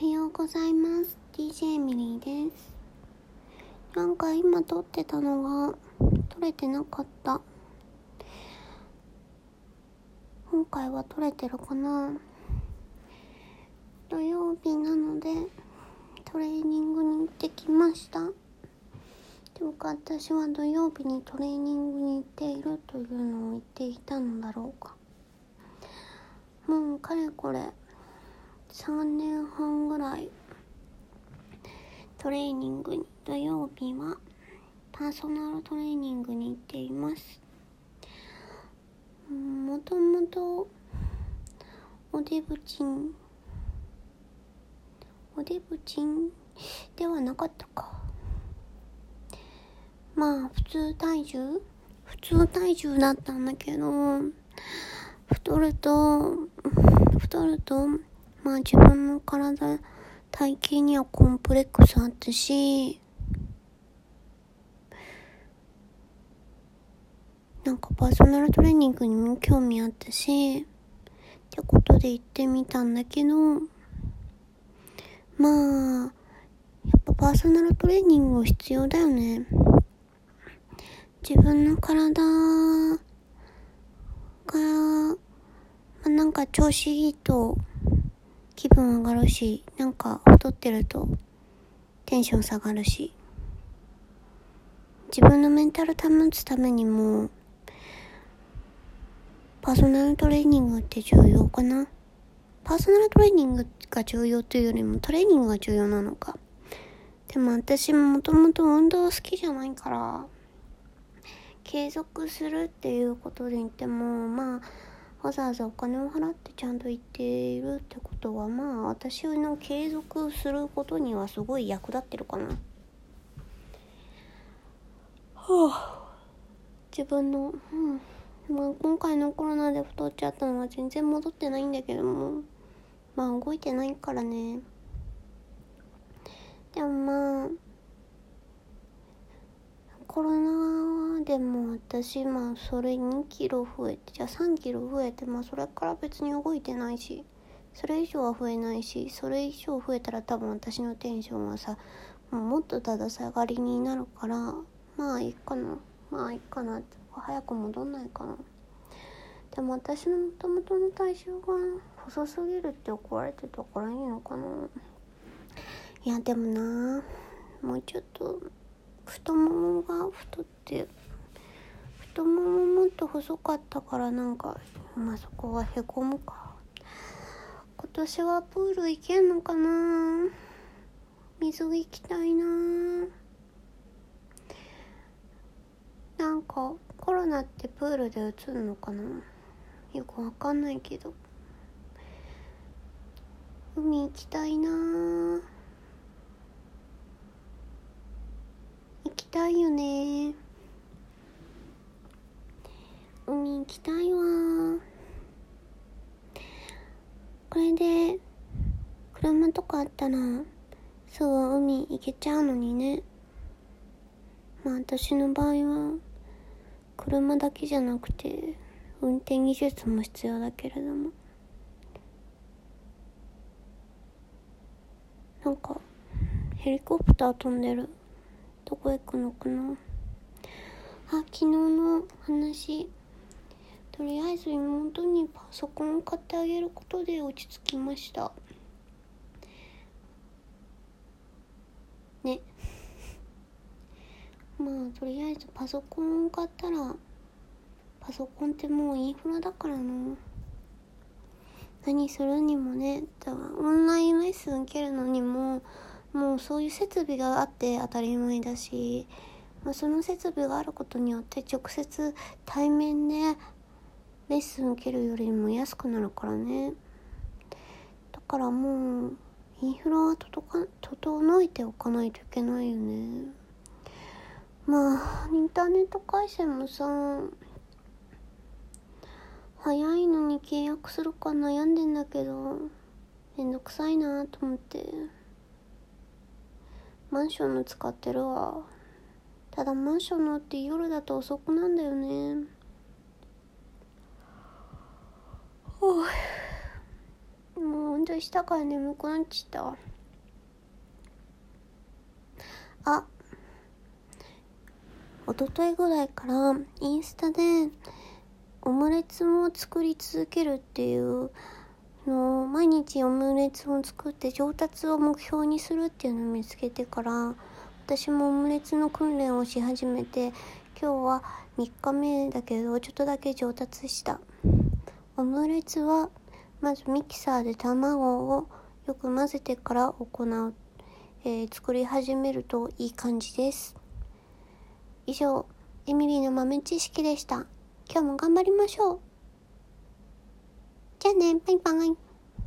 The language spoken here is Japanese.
おはようございます。DJ ミリーです。なんか今撮ってたのが撮れてなかった。今回は撮れてるかな。土曜日なのでトレーニングに行ってきました。というか私は土曜日にトレーニングに行っているというのを言っていたのだろうか。もうかれこれ3年半ぐらいトレーニングに土曜日はパーソナルトレーニングに行っています。もともとおデブチンおデブチンではなかったか。まあ普通体重普通体重だったんだけど太ると太るとまあ自分の体体型にはコンプレックスあったしなんかパーソナルトレーニングにも興味あったしってことで行ってみたんだけどまあやっぱパーソナルトレーニング必要だよね。自分の体が、まあ、なんか調子いいと気分上がるし、なんか太ってるとテンション下がるし、自分のメンタル保つためにも、パーソナルトレーニングって重要かな？パーソナルトレーニングが重要というよりもトレーニングが重要なのか。でも私もともと運動好きじゃないから、継続するっていうことで言っても、まあ、わざわざお金を払ってちゃんと行っているってことはまあ私の継続することにはすごい役立ってるかな。はあ、自分の、うんまあ、今回のコロナで太っちゃったのは全然戻ってないんだけどもまあ動いてないからね。でもまあコロナでも私まあそれ2キロ増えてじゃあ3キロ増えてまあそれから別に動いてないしそれ以上は増えないしそれ以上増えたら多分私のテンションはさもうもっとただ下がりになるからまあいいかなまあいいかなって早く戻んないかな。でも私のもともとの体重が細すぎるって怒られてたからいいのかな。いやでもなもうちょっと太ももが太って太もももっと細かったからなんかまあそこはへこむか。今年はプール行けんのかな。水着行きたいな。なんかコロナってプールでうつるのかな。よくわかんないけど。海行きたいな。行きたいよね海行きたいわ。これで車とかあったらすぐ海行けちゃうのにね。まあ私の場合は車だけじゃなくて運転技術も必要だけれども。なんかヘリコプター飛んでる。どこ行くのかな。あ昨日の話。とりあえず妹にパソコンを買ってあげることで落ち着きました。ね。まあとりあえずパソコンを買ったらパソコンってもうインフラだからな。何するにもね。だからオンラインレッスン受けるのにももうそういう設備があって当たり前だし、まあ、その設備があることによって直接対面でレッスン受けるよりも安くなるからね。だからもうインフラは整えておかないといけないよね。まあインターネット回線もさ早いのに契約するか悩んでんだけどめんどくさいなと思って。マンションの使ってるわ。ただマンションのって夜だと遅くなんだよね。もうどいしたから眠くなっちゃった。あ。一昨日ぐらいからインスタでオムレツを作り続けるっていうの毎日オムレツを作って上達を目標にするっていうのを見つけてから私もオムレツの訓練をし始めて今日は3日目だけどちょっとだけ上達した。オムレツはまずミキサーで卵をよく混ぜてから行う、えー、作り始めるといい感じです。以上エミリーの豆知識でした。今日も頑張りましょう。じゃあねバイバイ。